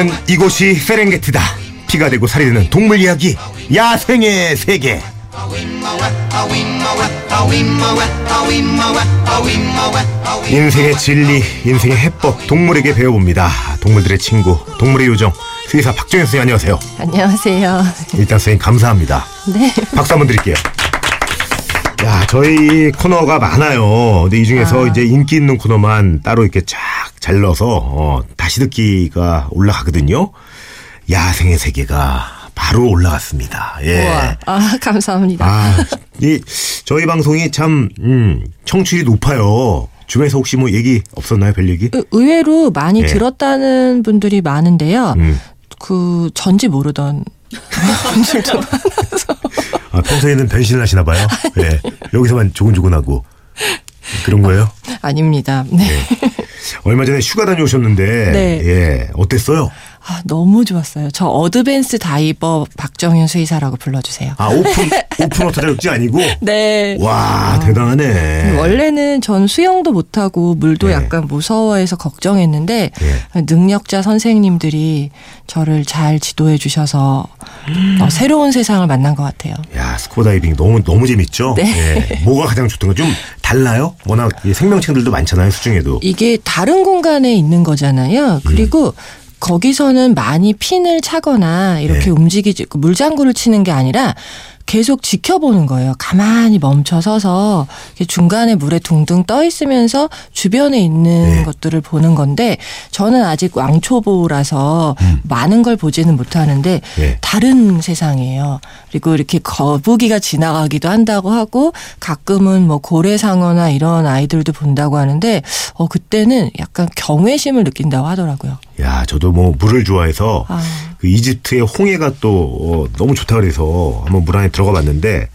사는 이곳이 세렝게티다. 피가 되고 살이 되는 동물 이야기. 야생의 세계. 인생의 진리, 인생의 해법, 동물에게 배워봅니다. 동물들의 친구, 동물의 요정. 수의사 박정현 선생님 안녕하세요. 안녕하세요. 일단 선생님 감사합니다. 네. 박수 한번 드릴게요. 야, 저희 코너가 많아요. 근데 이 중에서 아. 이제 인기 있는 코너만 따로 이렇게 쫙 잘라서 어, 다시 듣기가 올라가거든요. 야생의 세계가 바로 올라갔습니다. 예. 우와. 아, 감사합니다. 아, 이 저희 방송이 참 음, 청취율이 높아요. 주변에서 혹시 뭐 얘기 없었나요, 별 얘기? 의- 의외로 많이 예. 들었다는 분들이 많은데요. 음. 그 전지 모르던 분들도 많아서 아, 평소에는 변신을 하시나 봐요. 예. 여기서만 조근조근하고 그런 거예요? 아닙니다. 네. 얼마 전에 휴가 다녀오셨는데 네. 예, 어땠어요? 아, 너무 좋았어요. 저 advanced 다이버 박정현 수의사라고 불러주세요. 아, open open water 자격증 아니고 네. 와, 대단하네. 원래는 전 수영도 못하고 물도 예. 약간 무서워해서 걱정했는데 예. 능력자 선생님들이 저를 잘 지도해 주셔서 어, 새로운 세상을 만난 것 같아요. 야, 스쿠버 다이빙 너무 너무 재밌죠? 네. 예. 뭐가 가장 좋던가 좀 달라요? 워낙 이 생명체들도 많잖아요, 수중에도. 이게 다른 공간에 있는 거잖아요. 그리고 거기서는 많이 핀을 차거나 이렇게 네. 움직이지 물장구를 치는 게 아니라 계속 지켜보는 거예요. 가만히 멈춰 서서 중간에 물에 둥둥 떠 있으면서 주변에 있는 네. 것들을 보는 건데 저는 아직 왕초보라서 많은 걸 보지는 못하는데 네. 다른 세상이에요. 그리고 이렇게 거북이가 지나가기도 한다고 하고 가끔은 뭐 고래상어나 이런 아이들도 본다고 하는데 어 그때는 약간 경외심을 느낀다고 하더라고요. 야, 저도 뭐 물을 좋아해서 아. 그 이집트의 홍해가 또 어, 너무 좋다 그래서 한번 물 안에 들어가 봤는데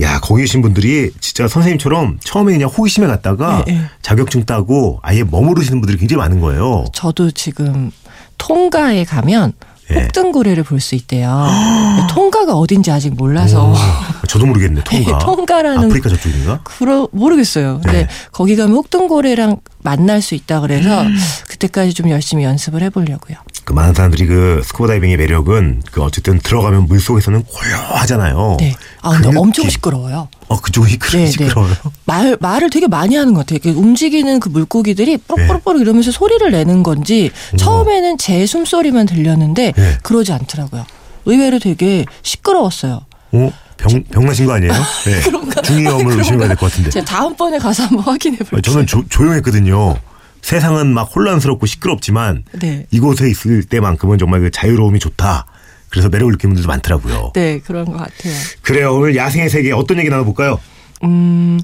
야, 거기 계신 분들이 진짜 선생님처럼 처음에 그냥 호기심에 갔다가 네, 네. 자격증 따고 아예 머무르시는 분들이 굉장히 많은 거예요. 저도 지금 통가에 가면 예. 혹등고래를 볼 수 있대요. 통가가 어딘지 아직 몰라서 오, 저도 모르겠네, 통가. 통가라는 아프리카 저쪽인가? 그러 모르겠어요. 근데 네. 거기 가면 혹등고래랑 만날 수 있다 그래서 음. 그때까지 좀 열심히 연습을 해보려고요. 그 많은 사람들이 그 스쿠버 다이빙의 매력은 그 어쨌든 들어가면 물 속에서는 고요하잖아요. 네. 아 근데 그 엄청 느낌. 시끄러워요. 어 그쪽이 그렇게 네, 네. 시끄러워요. 말 말을 되게 많이 하는 것 같아요. 이렇게 움직이는 그 물고기들이 뽀록뽀록 이러면서 소리를 내는 건지 처음에는 제 숨소리만 들렸는데 네. 그러지 않더라고요. 의외로 되게 시끄러웠어요. 어? 병, 병나신 거 아니에요? 네. 중이염을 의심해야 될 것 같은데. 제가 다음번에 가서 한번 확인해 볼게요. 아, 저는 조, 조용했거든요. 세상은 막 혼란스럽고 시끄럽지만 네. 이곳에 있을 때만큼은 정말 그 자유로움이 좋다. 그래서 매력을 느끼는 분들도 많더라고요. 네, 그런 것 같아요. 그래요. 오늘 야생의 세계 어떤 얘기 나눠볼까요? 음,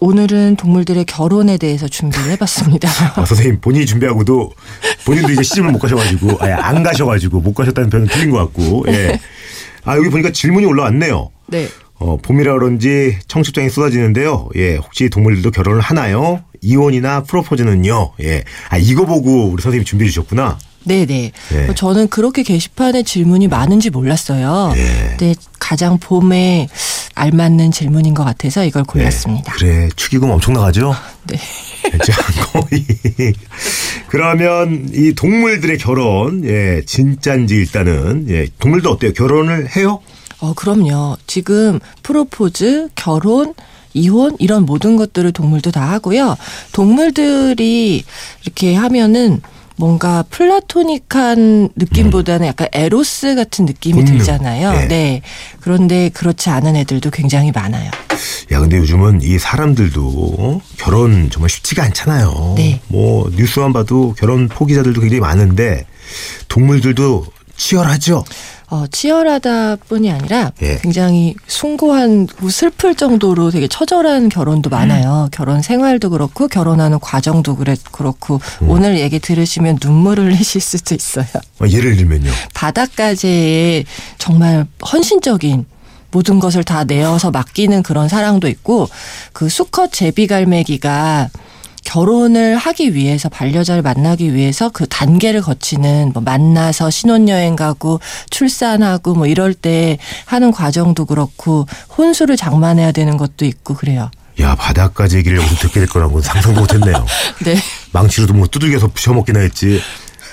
오늘은 동물들의 결혼에 대해서 준비를 해봤습니다. 아, 선생님 본인이 준비하고도 본인도 이제 시집을 못 가셔가지고 아예 안 가셔가지고 못 가셨다는 표현은 틀린 것 같고 예. 아 여기 보니까 질문이 올라왔네요. 네. 어, 봄이라 그런지 청첩장이 쏟아지는데요. 예, 혹시 동물들도 결혼을 하나요? 이혼이나 프로포즈는요? 예. 아, 이거 보고 우리 선생님이 준비해 주셨구나. 네네. 네. 저는 그렇게 게시판에 질문이 많은지 몰랐어요. 네. 근데 가장 봄에 알맞는 질문인 것 같아서 이걸 골랐습니다. 예, 그래, 축의금 엄청 나가죠? 네. 자, 거의. 그러면 이 동물들의 결혼, 예, 진짜인지 일단은, 예, 동물도 어때요? 결혼을 해요? 어, 그럼요. 지금 프로포즈, 결혼, 이혼 이런 모든 것들을 동물도 다 하고요. 동물들이 이렇게 하면은 뭔가 플라토닉한 느낌보다는 약간 에로스 같은 느낌이 본능. 들잖아요. 네. 네. 그런데 그렇지 않은 애들도 굉장히 많아요. 야, 근데 요즘은 이 사람들도 어? 결혼 정말 쉽지가 않잖아요. 네. 뭐, 뉴스만 봐도 결혼 포기자들도 굉장히 많은데, 동물들도 치열하죠? 어, 치열하다 뿐이 아니라 예. 굉장히 숭고한 슬플 정도로 되게 처절한 결혼도 많아요. 결혼 생활도 그렇고 결혼하는 과정도 그래, 그렇고 오늘 얘기 들으시면 눈물을 흘리실 수도 있어요. 어, 예를 들면요. 바닷가재에 정말 헌신적인 모든 것을 다 내어서 맡기는 그런 사랑도 있고 그 수컷 제비 갈매기가 결혼을 하기 위해서 반려자를 만나기 위해서 그 단계를 거치는 뭐 만나서 신혼여행 가고 출산하고 뭐 이럴 때 하는 과정도 그렇고 혼수를 장만해야 되는 것도 있고 그래요. 야, 바닷가재 얘기를 여기서 듣게 될 거라고는 상상도 못 했네요. 네. 망치로도 뭐 두들겨서 부셔먹기나 했지.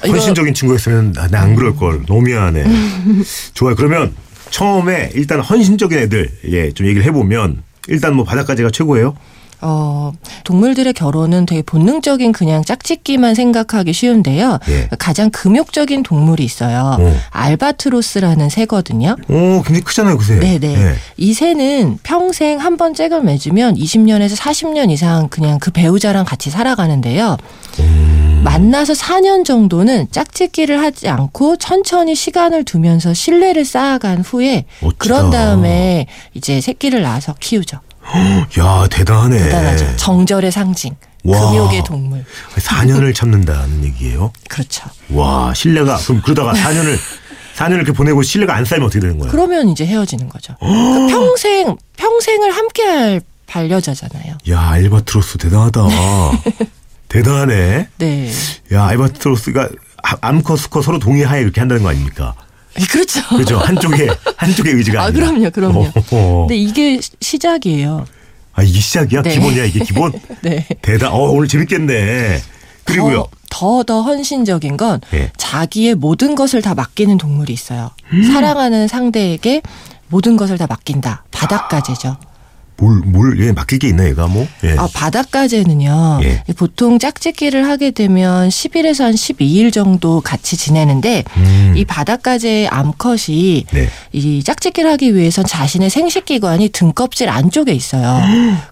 헌신적인 친구였으면 나 안 그럴 걸. 너무 미안해. 좋아요. 그러면 처음에 일단 헌신적인 애들 예, 좀 얘기를 해보면 일단 뭐 바닷가재가 최고예요. 어, 동물들의 결혼은 되게 본능적인 그냥 짝짓기만 생각하기 쉬운데요. 예. 가장 금욕적인 동물이 있어요. 어. 알바트로스라는 새거든요. 오, 굉장히 크잖아요, 그 새. 네네. 예. 이 새는 평생 한 번 짝을 맺으면 20년에서 40년 이상 그냥 그 배우자랑 같이 살아가는데요. 음. 만나서 4년 정도는 짝짓기를 하지 않고 천천히 시간을 두면서 신뢰를 쌓아간 후에 멋지다. 그런 다음에 이제 새끼를 낳아서 키우죠. 야, 대단하네. 대단하죠. 정절의 상징. 와. 금욕의 동물. 4년을 참는다는 얘기예요. 그렇죠. 와, 신뢰가 그럼 그러다가 4년을 4년을 이렇게 보내고 신뢰가 안 쌓이면 어떻게 되는 거예요? 그러면 이제 헤어지는 거죠. 그러니까 평생 평생을 함께할 반려자잖아요. 야, 알바트로스 대단하다. 대단하네. 네. 야, 알바트로스가 아- 암컷, 수컷 서로 동의하에 이렇게 한다는 거 아닙니까? 그렇죠. 그렇죠. 한쪽에 한쪽의 의지가 아, 아니라. 그럼요, 그럼요. 어. 근데 이게 시- 시작이에요. 아, 이게 시작이야? 네. 기본이야, 이게 기본? 네. 대단. 어, 오늘 재밌겠네. 그리고요. 더더 헌신적인 건 예. 자기의 모든 것을 다 맡기는 동물이 있어요. 음. 사랑하는 상대에게 모든 것을 다 맡긴다. 바닷가재죠. 뭘, 뭘, 예, 맡길 게 있나, 얘가 뭐? 예. 아, 바닷가재는요. 예. 보통 짝짓기를 하게 되면 10일에서 한 12일 정도 같이 지내는데 음. 이 바닷가재의 암컷이 네. 이 짝짓기를 하기 위해선 자신의 생식기관이 등껍질 안쪽에 있어요.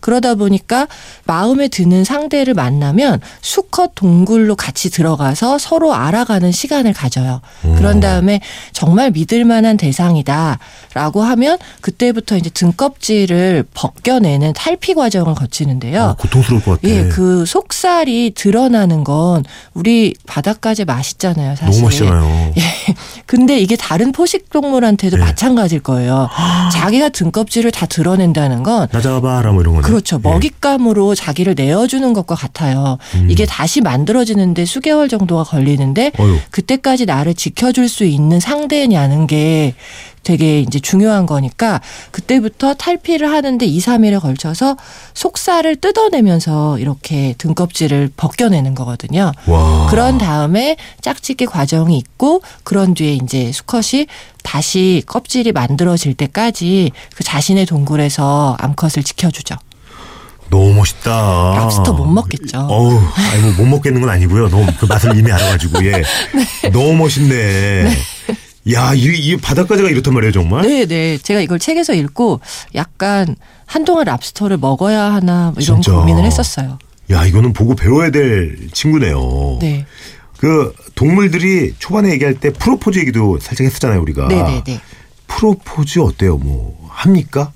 그러다 보니까 마음에 드는 상대를 만나면 수컷 동굴로 같이 들어가서 서로 알아가는 시간을 가져요. 그런 다음에 정말 믿을 만한 대상이다라고 하면 그때부터 이제 등껍질을 벗 겨내는 탈피 과정을 거치는데요. 아, 고통스러울 것 같아. 예, 그 속살이 드러나는 건 우리 바닷가재 맛있잖아요, 사실. 너무 맛있잖아요. 예. 근데 이게 다른 포식 동물한테도 네. 마찬가지일 거예요. 자기가 등껍질을 다 드러낸다는 건 나 잡아라, 뭐 이런 거네. 그렇죠. 예. 먹잇감으로 자기를 내어주는 것과 같아요. 음. 이게 다시 만들어지는데 수개월 정도가 걸리는데 어휴. 그때까지 나를 지켜줄 수 있는 상대냐는 게 되게 이제 중요한 거니까 그때부터 탈피를 하는데 2, 3일에 걸쳐서 속살을 뜯어내면서 이렇게 등껍질을 벗겨내는 거거든요. 와. 그런 다음에 짝짓기 과정이 있고 그런 뒤에 이제 수컷이 다시 껍질이 만들어질 때까지 그 자신의 동굴에서 암컷을 지켜주죠. 너무 멋있다. 랍스터 못 먹겠죠. 어우, 아니 뭐 못 먹겠는 건 아니고요. 너무 그 맛을 이미 알아가지고 예. 너무 멋있네. 야, 이, 이 바닷가재가 이렇단 말이에요, 정말. 네, 네. 제가 이걸 책에서 읽고 약간 한동안 랍스터를 먹어야 하나 뭐 이런 진짜. 고민을 했었어요. 야, 이거는 보고 배워야 될 친구네요. 네. 그 동물들이 초반에 얘기할 때 프로포즈 얘기도 살짝 했었잖아요, 우리가. 네, 네, 네. 프로포즈 어때요? 뭐 합니까?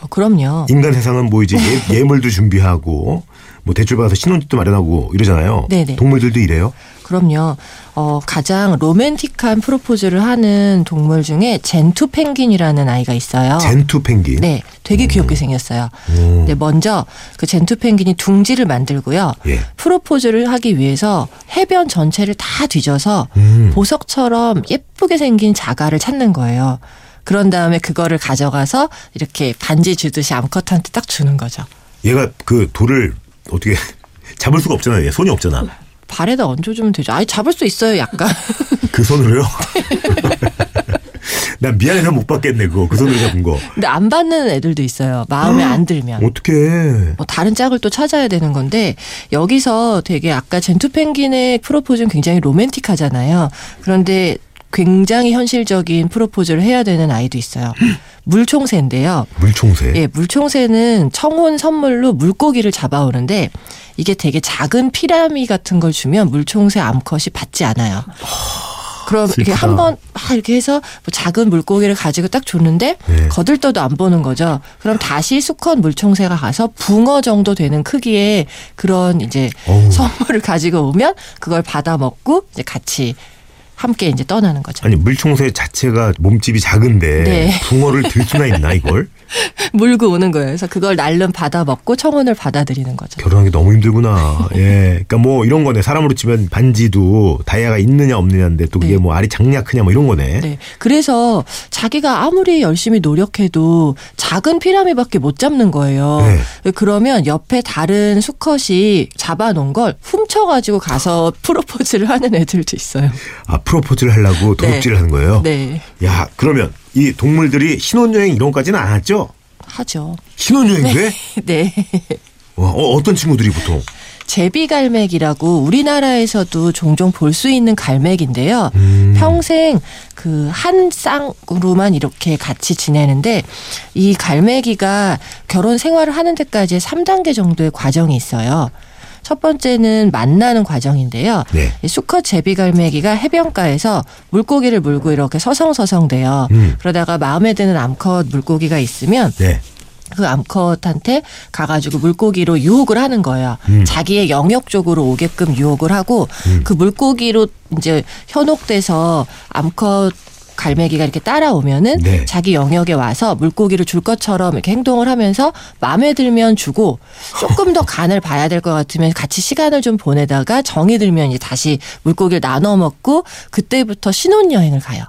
어, 그럼요. 인간 세상은 뭐 이제 예, 예물도 준비하고 뭐 대출 받아서 신혼집도 마련하고 이러잖아요. 네네. 동물들도 이래요? 그럼요. 어, 가장 로맨틱한 프로포즈를 하는 동물 중에 젠투 펭귄이라는 아이가 있어요. 젠투 펭귄. 네, 되게 귀엽게 생겼어요. 오. 네, 먼저 그 젠투 펭귄이 둥지를 만들고요. 예. 프로포즈를 하기 위해서 해변 전체를 다 뒤져서 음. 보석처럼 예쁘게 생긴 자갈을 찾는 거예요. 그런 다음에 그거를 가져가서 이렇게 반지 주듯이 암컷한테 딱 주는 거죠. 얘가 그 돌을 어떻게 잡을 수가 없잖아요. 얘 손이 없잖아. 발에다 얹어주면 되죠. 아니 잡을 수 있어요, 약간. 그 손으로요? 난 미안해서 못 받겠네 그거 그 손으로 잡은 거. 근데 안 받는 애들도 있어요. 마음에 안 들면. 어떻게? 뭐 다른 짝을 또 찾아야 되는 건데 여기서 되게 아까 젠투 펭귄의 프로포즈는 굉장히 로맨틱하잖아요. 그런데 굉장히 현실적인 프로포즈를 해야 되는 아이도 있어요. 물총새인데요. 물총새. 예, 물총새는 청혼 선물로 물고기를 잡아오는데 이게 되게 작은 피라미 같은 걸 주면 물총새 암컷이 받지 않아요. 그럼 이렇게 슬프다. 한번 막 이렇게 해서 뭐 작은 물고기를 가지고 딱 줬는데 네. 거들떠도 안 보는 거죠. 그럼 다시 수컷 물총새가 가서 붕어 정도 되는 크기의 그런 이제 어우. 선물을 가지고 오면 그걸 받아 먹고 이제 같이 함께 이제 떠나는 거죠. 아니 물총새 자체가 몸집이 작은데 네. 붕어를 들 수나 있나 이걸? 물고 오는 거예요. 그래서 그걸 날름 받아 먹고 청혼을 받아들이는 거죠. 결혼하기 너무 힘들구나. 예. 그러니까 뭐 이런 거네. 사람으로 치면 반지도 다이아가 있느냐 없느냐인데 또 그게 네. 뭐 알이 장냐 크냐 뭐 이런 거네. 네. 그래서 자기가 아무리 열심히 노력해도 작은 피라미밖에 못 잡는 거예요. 네. 그러면 옆에 다른 수컷이 잡아놓은 걸 훔쳐가지고 가서 프로포즈를 하는 애들도 있어요. 아, 프로포즈를 하려고 도둑질을 하는 거예요? 네. 야, 그러면 이 동물들이 신혼여행 이런 거까지는 안 하죠? 하죠. 신혼여행도 해? 네. 와, 어, 어떤 친구들이 보통? 제비갈매기라고 우리나라에서도 종종 볼 수 있는 갈매기인데요. 음. 평생 그 한 쌍으로만 이렇게 같이 지내는데 이 갈매기가 결혼 생활을 하는 데까지 3단계 정도의 과정이 있어요. 첫 번째는 만나는 과정인데요. 네. 이 수컷 제비갈매기가 해변가에서 물고기를 물고 이렇게 서성서성대요. 음. 그러다가 마음에 드는 암컷 물고기가 있으면 네. 그 암컷한테 가가지고 물고기로 유혹을 하는 거예요. 음. 자기의 영역 쪽으로 오게끔 유혹을 하고 그 물고기로 이제 현혹돼서 암컷 갈매기가 이렇게 따라오면은 네. 자기 영역에 와서 물고기를 줄 것처럼 이렇게 행동을 하면서 마음에 들면 주고 조금 더 간을 봐야 될 것 같으면 같이 시간을 좀 보내다가 정이 들면 이제 다시 물고기를 나눠 먹고 그때부터 신혼여행을 가요.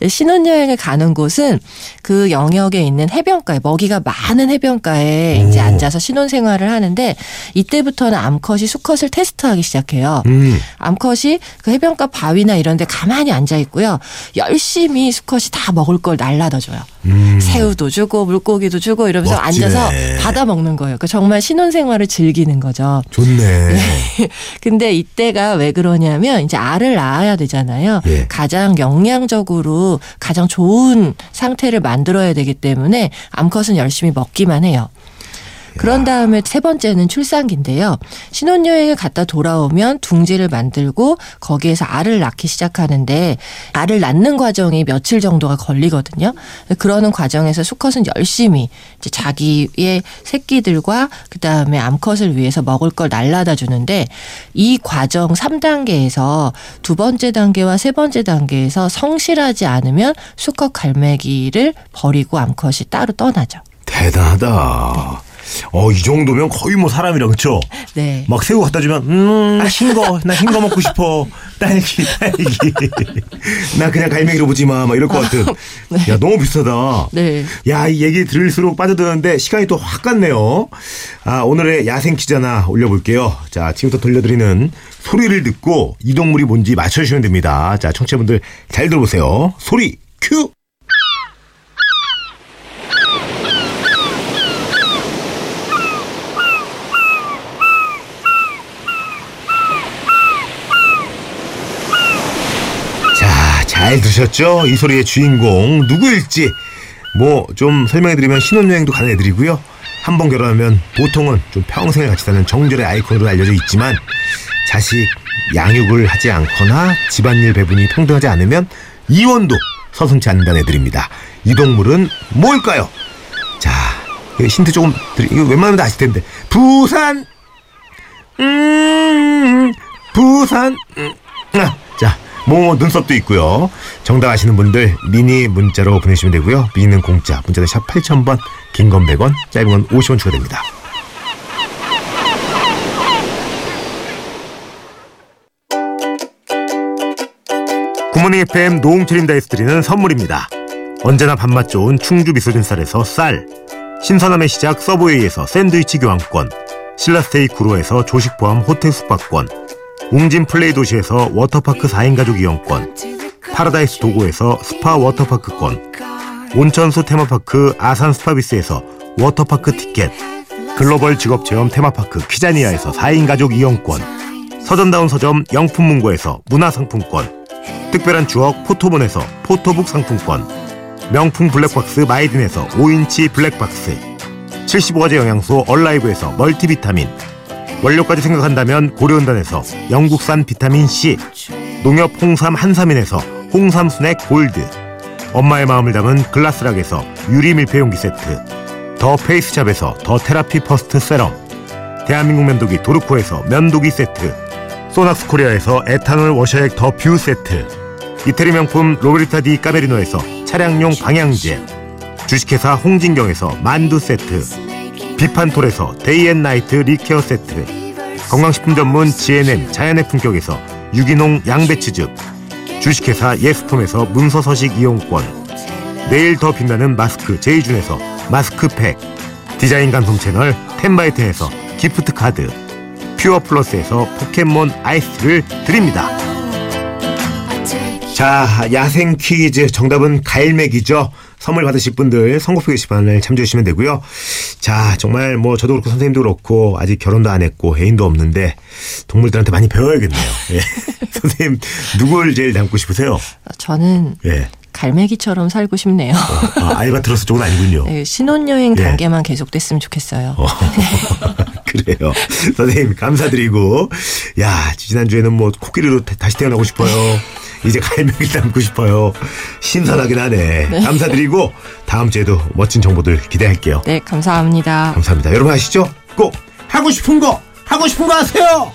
네, 신혼여행을 가는 곳은 그 영역에 있는 해변가에 먹이가 많은 해변가에 이제 오. 앉아서 신혼생활을 하는데 이때부터는 암컷이 수컷을 테스트하기 시작해요. 음. 암컷이 그 해변가 바위나 이런 데 가만히 앉아 있고요. 열심히 수컷이 다 먹을 걸 날라다 줘요. 음. 새우도 주고 물고기도 주고 이러면서 멋지네. 앉아서 받아 먹는 거예요. 그 정말 신혼생활을 즐기는 거죠. 좋네. 근데 이때가 왜 그러냐면 이제 알을 낳아야 되잖아요. 예. 가장 영양적으로 가장 좋은 상태를 만들어야 되기 때문에 암컷은 열심히 먹기만 해요. 그런 다음에 세 번째는 출산기인데요. 신혼여행을 갔다 돌아오면 둥지를 만들고 거기에서 알을 낳기 시작하는데 알을 낳는 과정이 며칠 정도가 걸리거든요. 그러는 과정에서 수컷은 열심히 자기의 새끼들과 그 다음에 암컷을 위해서 먹을 걸 날라다 주는데 이 과정 3단계에서 두 번째 단계와 세 번째 단계에서 성실하지 않으면 수컷 갈매기를 버리고 암컷이 따로 떠나죠. 대단하다. 어, 이 정도면 거의 뭐 사람이라, 그쵸? 네. 막 새우 갖다 주면, 음, 나흰 거, 나흰거 먹고 싶어. 딸기, 딸기. 나 그냥 갈매기로 보지 마. 막 이럴 것 같은. 야, 너무 비슷하다. 네. 야, 이 얘기 들을수록 빠져드는데 시간이 또 확 갔네요. 아, 오늘의 야생 퀴즈 하나 올려볼게요. 자, 지금부터 들려드리는 소리를 듣고 이 동물이 뭔지 맞춰주시면 됩니다. 자, 청취자분들 잘 들어보세요. 소리 큐! 자, 잘 들으셨죠? 이 소리의 주인공 누구일지 뭐 좀 설명해드리면 신혼여행도 가는 애들이고요. 한 번 결혼하면 보통은 좀 평생을 같이 사는 정절의 아이콘으로 알려져 있지만 자식 양육을 하지 않거나 집안일 배분이 평등하지 않으면 이혼도 서슴지 않는다는 애들입니다. 이 동물은 뭘까요? 자, 힌트 조금 드리, 이거 웬만하면 다 아실 텐데. 부산! 음, 부산! 음, 아, 자, 뭐 눈썹도 있고요. 정답 아시는 분들 미니 문자로 보내시면 되고요. 미니는 공짜, 문자는 샵 8000번, 긴 건 100원, 짧은 건 50원 추가됩니다. 굿모닝 FM 노홍철입니다에서 드리는 선물입니다. 언제나 밥맛 좋은 충주 미소진 쌀에서 쌀, 신선함의 시작 서브웨이에서 샌드위치 교환권, 신라스테이 구로에서 조식 포함 호텔 숙박권, 웅진 플레이 도시에서 워터파크 4인 가족 이용권, 파라다이스 도고에서 스파 워터파크권, 온천수 테마파크 아산 스파비스에서 워터파크 티켓, 글로벌 직업체험 테마파크 키자니아에서 4인 가족 이용권, 서점다운 서점 영풍문고에서 문화상품권, 특별한 추억 포토몬에서 포토북 상품권, 명품 블랙박스 마이딘에서 5인치 블랙박스, 75가지 영양소 얼라이브에서 멀티비타민, 원료까지 생각한다면 고려은단에서 영국산 비타민C, 농협 홍삼 한삼인에서 홍삼 스낵 골드, 엄마의 마음을 담은 글라스락에서 유리 밀폐용기 세트, 더 페이스샵에서 더 테라피 퍼스트 세럼, 대한민국 면도기 도르코에서 면도기 세트, 소낙스 코리아에서 에탄올 워셔액 더 뷰 세트, 이태리 명품 로베르타 디 까메리노에서 차량용 방향제, 주식회사 홍진경에서 만두 세트 비판톨에서 데이앤나이트 립케어 세트 건강식품 전문 GNM 자연의 품격에서 유기농 양배추즙 주식회사 예스폼에서 문서서식 이용권 내일 더 빛나는 마스크 제이준에서 마스크팩 디자인 감성 채널 텐바이텐에서 기프트 카드 퓨어 플러스에서 포켓몬 아이스를 드립니다. 자, 야생 퀴즈 정답은 갈매기죠. 선물 받으실 분들 선곡표 게시판을 참조해 주시면 되고요. 자, 정말 뭐 저도 그렇고 선생님도 그렇고 아직 결혼도 안 했고 애인도 없는데 동물들한테 많이 배워야겠네요. 예. 선생님 누굴 제일 닮고 싶으세요? 저는 예. 갈매기처럼 살고 싶네요. 아, 알바트로스 쪽은 아니군요. 네, 신혼여행 예. 단계만 계속됐으면 좋겠어요. 어, 그래요. 선생님 감사드리고 야 지난주에는 뭐 코끼리로 다- 다시 태어나고 싶어요. 이제 갈매기 닮고 싶어요. 신선하긴 하네. 감사드리고 다음 주에도 멋진 정보들 기대할게요. 네, 감사합니다. 감사합니다. 여러분 아시죠? 꼭 하고 싶은 거 하고 싶은 거 하세요.